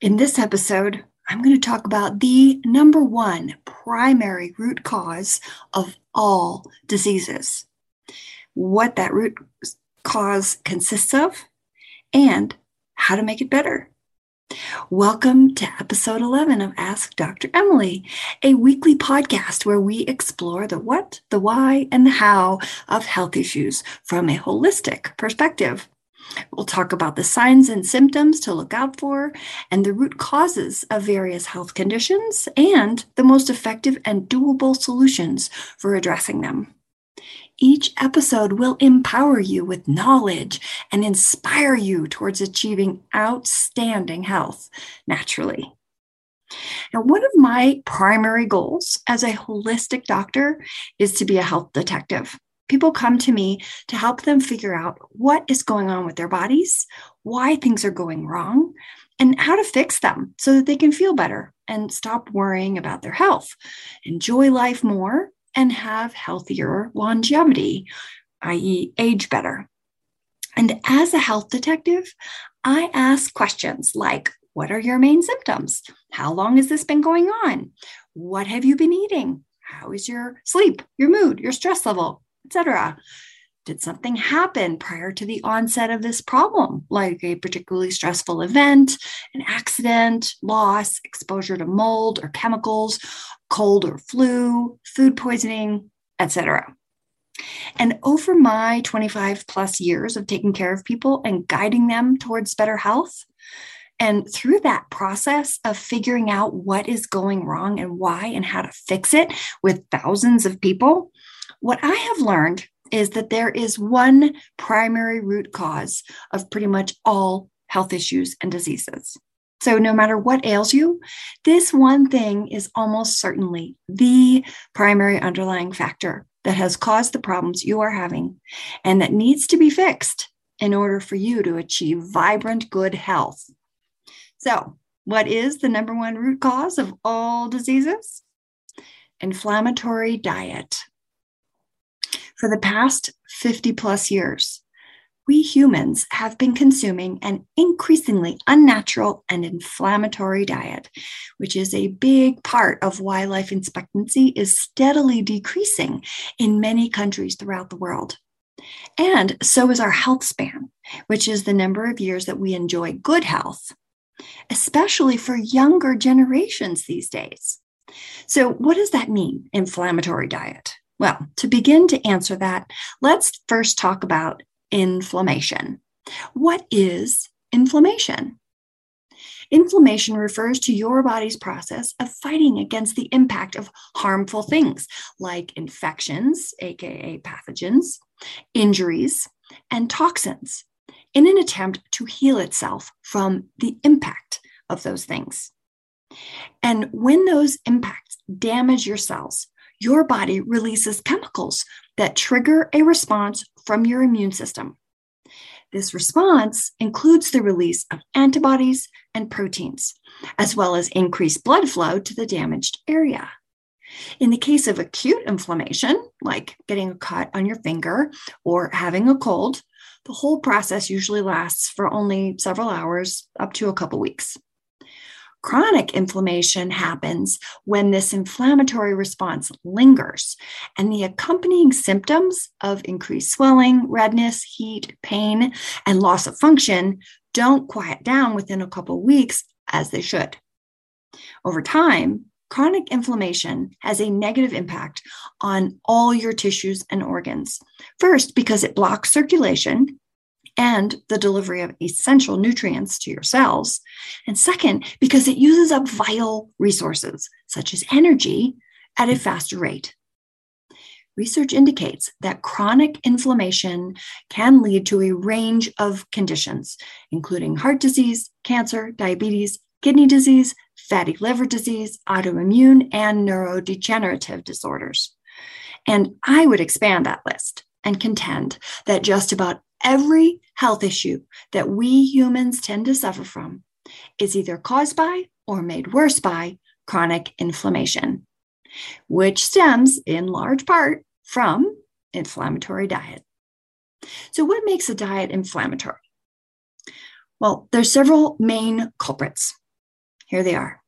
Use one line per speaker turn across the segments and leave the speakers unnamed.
In this episode, I'm going to talk about the number one primary root cause of all diseases, what that root cause consists of, and how to make it better. Welcome to episode 11 of Ask Dr. Emily, a weekly podcast where we explore the what, the why, and the how of health issues from a holistic perspective. We'll talk about the signs and symptoms to look out for and the root causes of various health conditions and the most effective and doable solutions for addressing them. Each episode will empower you with knowledge and inspire you towards achieving outstanding health naturally. Now, one of my primary goals as a holistic doctor is to be a health detective people come to me to help them figure out what is going on with their bodies, why things are going wrong, and how to fix them so that they can feel better and stop worrying about their health, enjoy life more, and have healthier longevity, i.e., age better. And as a health detective, I ask questions like What are your main symptoms? How long has this been going on? What have you been eating? How is your sleep, your mood, your stress level? Etc. Did something happen prior to the onset of this problem, like a particularly stressful event, an accident, loss, exposure to mold or chemicals, cold or flu, food poisoning, etc.? And over my 25 plus years of taking care of people and guiding them towards better health, and through that process of figuring out what is going wrong and why and how to fix it with thousands of people, what I have learned is that there is one primary root cause of pretty much all health issues and diseases. So, no matter what ails you, this one thing is almost certainly the primary underlying factor that has caused the problems you are having and that needs to be fixed in order for you to achieve vibrant, good health. So, what is the number one root cause of all diseases? Inflammatory diet. For the past 50 plus years, we humans have been consuming an increasingly unnatural and inflammatory diet, which is a big part of why life expectancy is steadily decreasing in many countries throughout the world. And so is our health span, which is the number of years that we enjoy good health, especially for younger generations these days. So, what does that mean, inflammatory diet? Well, to begin to answer that, let's first talk about inflammation. What is inflammation? Inflammation refers to your body's process of fighting against the impact of harmful things like infections, aka pathogens, injuries, and toxins in an attempt to heal itself from the impact of those things. And when those impacts damage your cells, your body releases chemicals that trigger a response from your immune system. This response includes the release of antibodies and proteins, as well as increased blood flow to the damaged area. In the case of acute inflammation, like getting a cut on your finger or having a cold, the whole process usually lasts for only several hours, up to a couple weeks. Chronic inflammation happens when this inflammatory response lingers and the accompanying symptoms of increased swelling, redness, heat, pain, and loss of function don't quiet down within a couple weeks as they should. Over time, chronic inflammation has a negative impact on all your tissues and organs. First, because it blocks circulation and the delivery of essential nutrients to your cells. And second, because it uses up vital resources, such as energy, at a faster rate. Research indicates that chronic inflammation can lead to a range of conditions, including heart disease, cancer, diabetes, kidney disease, fatty liver disease, autoimmune, and neurodegenerative disorders. And I would expand that list and contend that just about every health issue that we humans tend to suffer from is either caused by or made worse by chronic inflammation, which stems in large part from inflammatory diet. So, what makes a diet inflammatory? Well, there's several main culprits. Here they are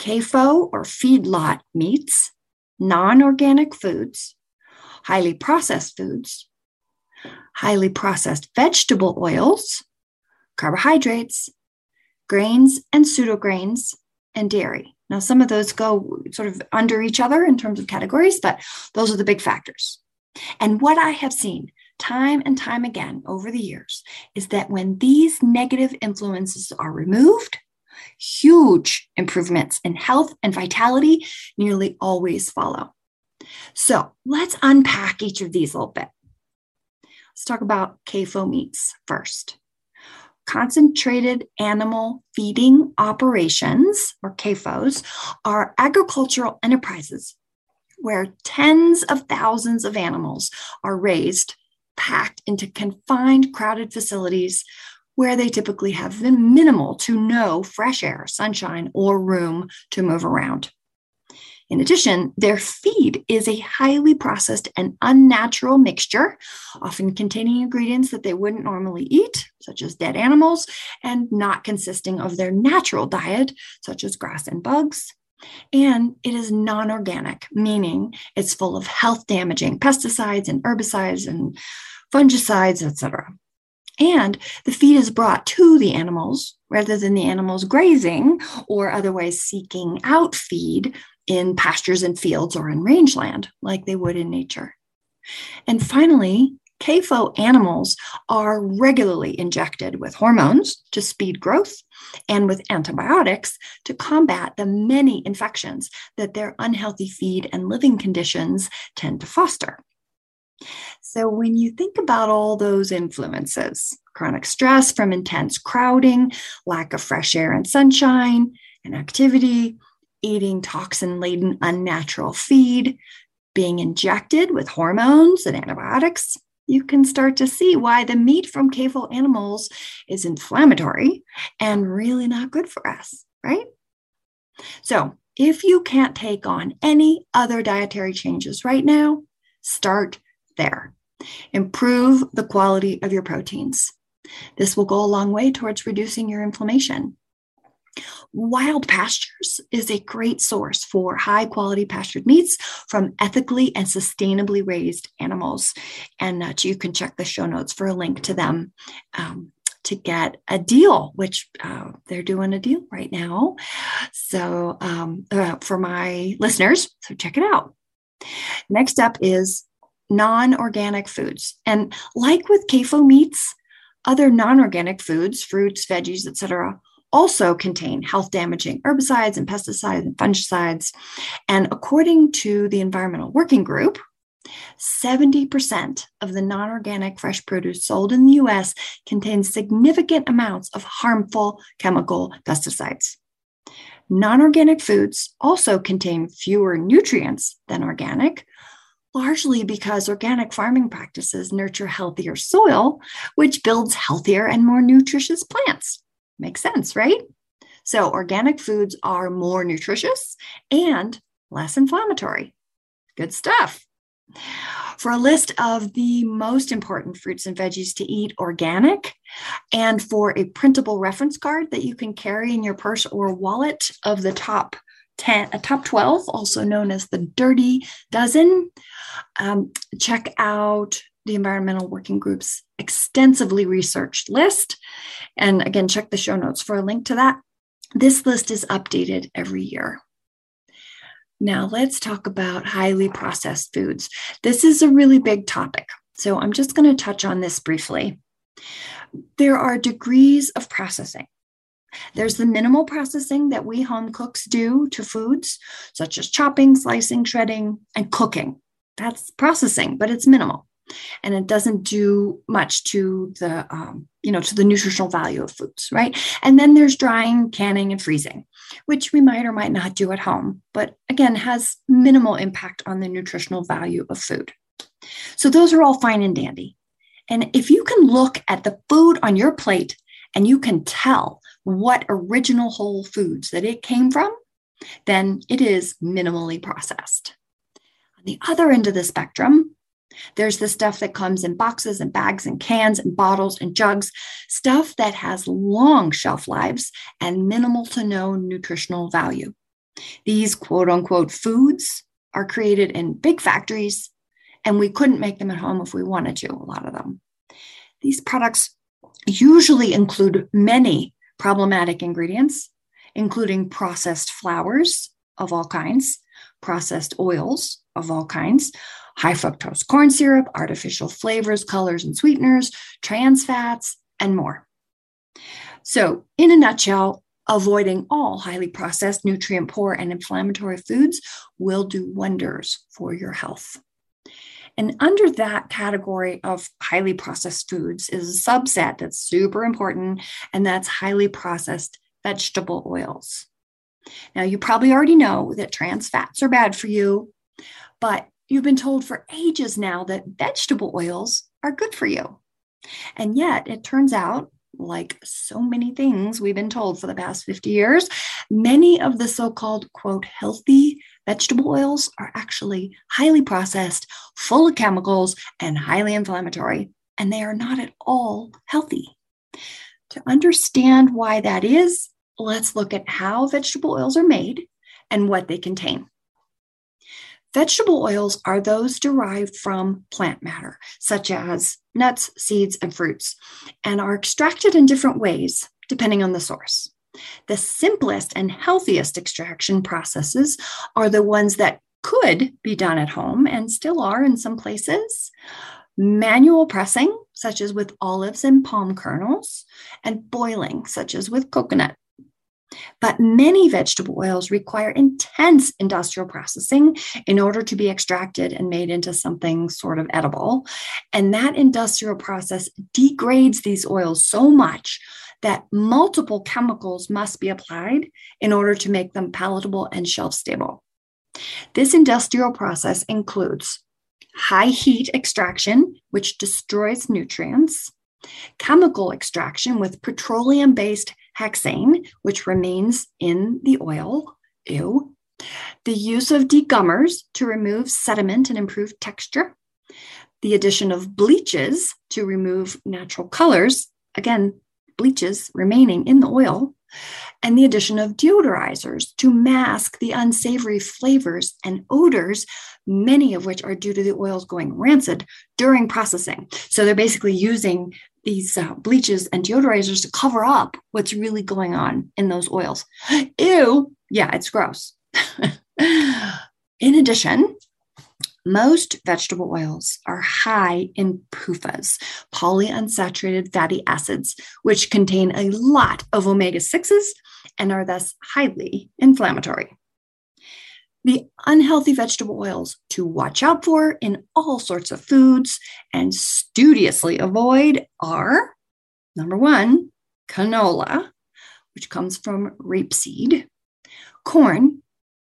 CAFO or feedlot meats, non organic foods, highly processed foods, highly processed vegetable oils, carbohydrates, grains and pseudograins, and dairy. Now, some of those go sort of under each other in terms of categories, but those are the big factors. And what I have seen time and time again over the years is that when these negative influences are removed, huge improvements in health and vitality nearly always follow. So let's unpack each of these a little bit. Let's talk about CAFO meats first. Concentrated animal feeding operations, or CAFOs, are agricultural enterprises where tens of thousands of animals are raised, packed into confined, crowded facilities where they typically have minimal to no fresh air, sunshine, or room to move around. In addition, their feed is a highly processed and unnatural mixture, often containing ingredients that they wouldn't normally eat, such as dead animals, and not consisting of their natural diet, such as grass and bugs. And it is non organic, meaning it's full of health damaging pesticides and herbicides and fungicides, etc. And the feed is brought to the animals rather than the animals grazing or otherwise seeking out feed in pastures and fields or in rangeland like they would in nature. And finally, CAFO animals are regularly injected with hormones to speed growth and with antibiotics to combat the many infections that their unhealthy feed and living conditions tend to foster. So, when you think about all those influences chronic stress from intense crowding, lack of fresh air and sunshine, inactivity, eating toxin laden unnatural feed, being injected with hormones and antibiotics, you can start to see why the meat from CAFO animals is inflammatory and really not good for us, right? So, if you can't take on any other dietary changes right now, start there. Improve the quality of your proteins. This will go a long way towards reducing your inflammation. Wild pastures is a great source for high quality pastured meats from ethically and sustainably raised animals. And uh, you can check the show notes for a link to them um, to get a deal, which uh, they're doing a deal right now. So um, uh, for my listeners, so check it out. Next up is non organic foods. And like with CAFO meats, other non organic foods, fruits, veggies, etc., also contain health damaging herbicides and pesticides and fungicides. And according to the Environmental Working Group, 70% of the non organic fresh produce sold in the US contains significant amounts of harmful chemical pesticides. Non organic foods also contain fewer nutrients than organic, largely because organic farming practices nurture healthier soil, which builds healthier and more nutritious plants. Makes sense, right? So, organic foods are more nutritious and less inflammatory. Good stuff. For a list of the most important fruits and veggies to eat organic, and for a printable reference card that you can carry in your purse or wallet of the top 10, a top 12, also known as the Dirty Dozen, um, check out the Environmental Working Group's extensively researched list. And again, check the show notes for a link to that. This list is updated every year. Now, let's talk about highly processed foods. This is a really big topic. So, I'm just going to touch on this briefly. There are degrees of processing. There's the minimal processing that we home cooks do to foods, such as chopping, slicing, shredding, and cooking. That's processing, but it's minimal and it doesn't do much to the um, you know to the nutritional value of foods right? And then there's drying canning and freezing which we might or might not do at home but again has minimal impact on the nutritional value of food. So those are all fine and dandy. And if you can look at the food on your plate and you can tell what original whole foods that it came from then it is minimally processed. On the other end of the spectrum There's the stuff that comes in boxes and bags and cans and bottles and jugs, stuff that has long shelf lives and minimal to no nutritional value. These quote unquote foods are created in big factories, and we couldn't make them at home if we wanted to, a lot of them. These products usually include many problematic ingredients, including processed flours of all kinds, processed oils of all kinds, high fructose corn syrup, artificial flavors, colors, and sweeteners, trans fats, and more. So, in a nutshell, avoiding all highly processed, nutrient poor, and inflammatory foods will do wonders for your health. And under that category of highly processed foods is a subset that's super important, and that's highly processed vegetable oils. Now, you probably already know that trans fats are bad for you, but you've been told for ages now that vegetable oils are good for you. And yet, it turns out, like so many things we've been told for the past 50 years, many of the so called, quote, healthy vegetable oils are actually highly processed, full of chemicals, and highly inflammatory, and they are not at all healthy. To understand why that is, let's look at how vegetable oils are made and what they contain. Vegetable oils are those derived from plant matter, such as nuts, seeds, and fruits, and are extracted in different ways depending on the source. The simplest and healthiest extraction processes are the ones that could be done at home and still are in some places. Manual pressing, such as with olives and palm kernels, and boiling, such as with coconut but many vegetable oils require intense industrial processing in order to be extracted and made into something sort of edible. And that industrial process degrades these oils so much that multiple chemicals must be applied in order to make them palatable and shelf stable. This industrial process includes high heat extraction, which destroys nutrients, chemical extraction with petroleum based hexane, which remains in the oil. Ew. The use of degummers to remove sediment and improve texture. The addition of bleaches to remove natural colors. Again, bleaches remaining in the oil. And the addition of deodorizers to mask the unsavory flavors and odors, many of which are due to the oils going rancid during processing. So they're basically using these uh, bleaches and deodorizers to cover up what's really going on in those oils. Ew, yeah, it's gross. in addition, most vegetable oils are high in PUFAs, polyunsaturated fatty acids, which contain a lot of omega 6s and are thus highly inflammatory. The unhealthy vegetable oils to watch out for in all sorts of foods and studiously avoid are number one, canola, which comes from rapeseed, corn,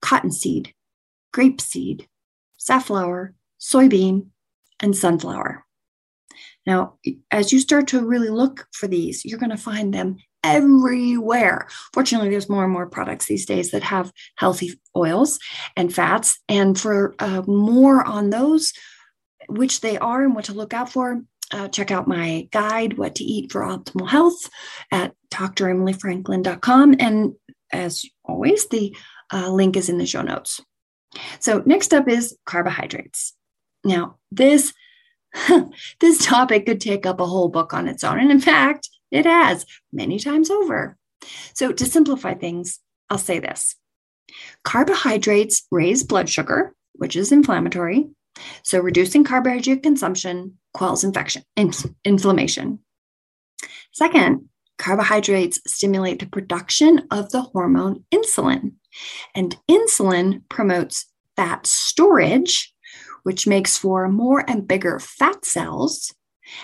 cottonseed, grapeseed, safflower, soybean, and sunflower. Now, as you start to really look for these, you're going to find them everywhere. Fortunately, there's more and more products these days that have healthy oils and fats. And for uh, more on those, which they are and what to look out for, uh, check out my guide, What to Eat for Optimal Health, at dremilyfranklin.com. And as always, the uh, link is in the show notes. So, next up is carbohydrates. Now, this this topic could take up a whole book on its own. And in fact, it has many times over. So, to simplify things, I'll say this carbohydrates raise blood sugar, which is inflammatory. So, reducing carbohydrate consumption quells infection, in, inflammation. Second, carbohydrates stimulate the production of the hormone insulin, and insulin promotes fat storage, which makes for more and bigger fat cells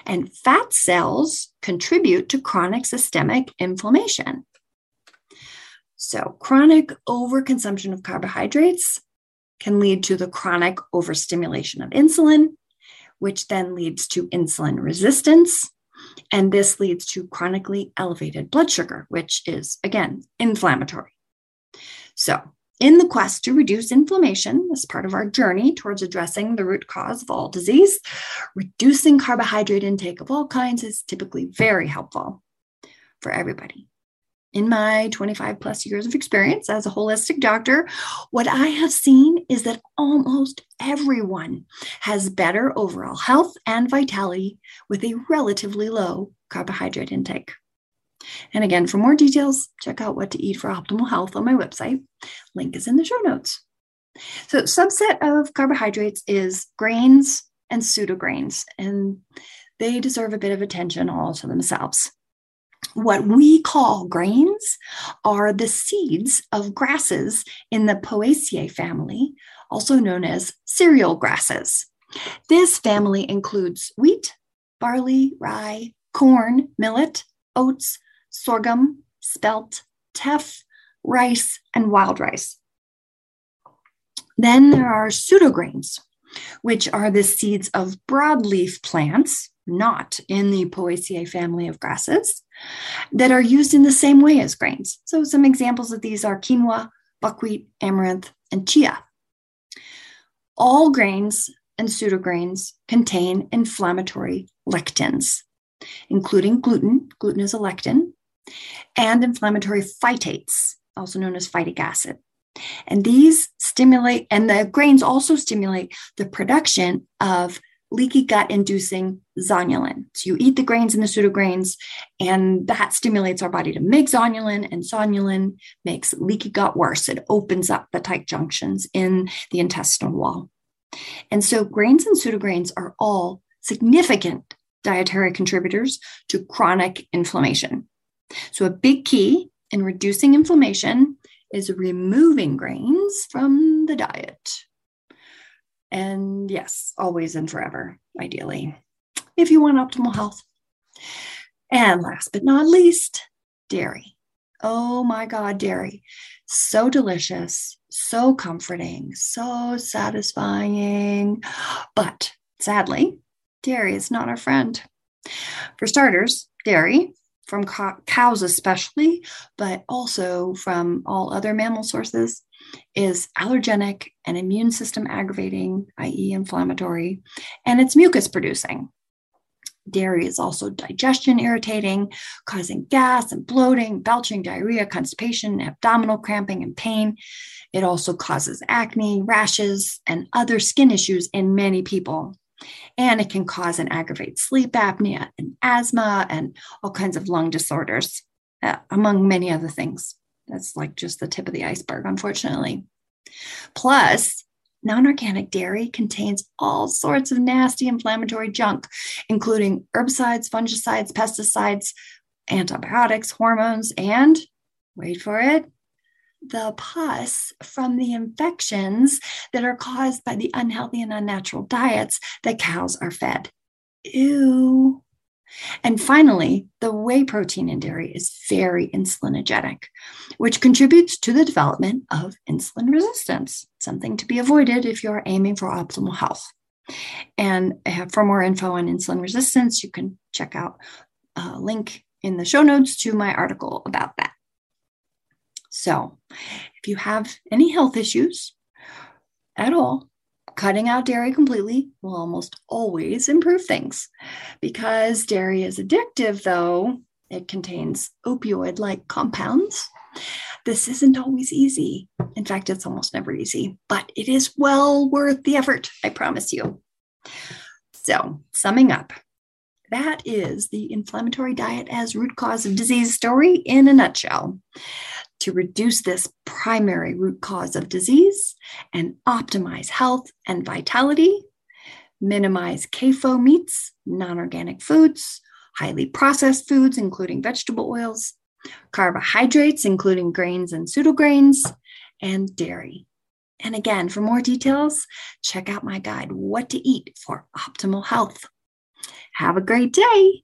and fat cells contribute to chronic systemic inflammation. So, chronic overconsumption of carbohydrates can lead to the chronic overstimulation of insulin, which then leads to insulin resistance. And this leads to chronically elevated blood sugar, which is, again, inflammatory. So, in the quest to reduce inflammation as part of our journey towards addressing the root cause of all disease, reducing carbohydrate intake of all kinds is typically very helpful for everybody. In my 25 plus years of experience as a holistic doctor, what I have seen is that almost everyone has better overall health and vitality with a relatively low carbohydrate intake. And again, for more details, check out what to eat for optimal health on my website. Link is in the show notes. So, subset of carbohydrates is grains and pseudograins, and they deserve a bit of attention all to themselves. What we call grains are the seeds of grasses in the Poaceae family, also known as cereal grasses. This family includes wheat, barley, rye, corn, millet, oats, sorghum, spelt, teff, rice, and wild rice. Then there are pseudograins, which are the seeds of broadleaf plants, not in the Poaceae family of grasses, that are used in the same way as grains. So, some examples of these are quinoa, buckwheat, amaranth, and chia. All grains and pseudograins contain inflammatory lectins, including gluten. Gluten is a lectin, and inflammatory phytates, also known as phytic acid. And these stimulate, and the grains also stimulate the production of leaky gut inducing zonulin. So you eat the grains and the pseudograins, and that stimulates our body to make zonulin, and zonulin makes leaky gut worse. It opens up the tight junctions in the intestinal wall. And so grains and pseudograins are all significant dietary contributors to chronic inflammation. So, a big key in reducing inflammation is removing grains from the diet. And yes, always and forever, ideally, if you want optimal health. And last but not least, dairy. Oh my God, dairy. So delicious, so comforting, so satisfying. But sadly, dairy is not our friend. For starters, dairy from cows especially, but also from all other mammal sources, is allergenic and immune system aggravating, i.e., inflammatory, and it's mucus producing. Dairy is also digestion irritating, causing gas and bloating, belching, diarrhea, constipation, abdominal cramping, and pain. It also causes acne, rashes, and other skin issues in many people. And it can cause and aggravate sleep apnea asthma and all kinds of lung disorders, uh, among many other things. That's like just the tip of the iceberg, unfortunately. Plus, non organic dairy contains all sorts of nasty inflammatory junk, including herbicides, fungicides, pesticides, antibiotics, hormones, and wait for it, the pus from the infections that are caused by the unhealthy and unnatural diets that cows are fed. Ew. And finally, the whey protein in dairy is very insulinogenic, which contributes to the development of insulin resistance, something to be avoided if you're aiming for optimal health. And uh, for more info on insulin resistance, you can check out a link in the show notes to my article about that. So, if you have any health issues at all, cutting out dairy completely will almost always improve things. Because dairy is addictive, though, it contains opioid like compounds. This isn't always easy. In fact, it's almost never easy, but it is well worth the effort, I promise you. So, summing up, that is the inflammatory diet as root cause of disease story in a nutshell to reduce this primary root cause of disease and optimize health and vitality, minimize CAFO meats, non organic foods, highly processed foods, including vegetable oils, carbohydrates, including grains and pseudograins, and dairy. And again, for more details, check out my guide, What to Eat for Optimal Health. Have a great day.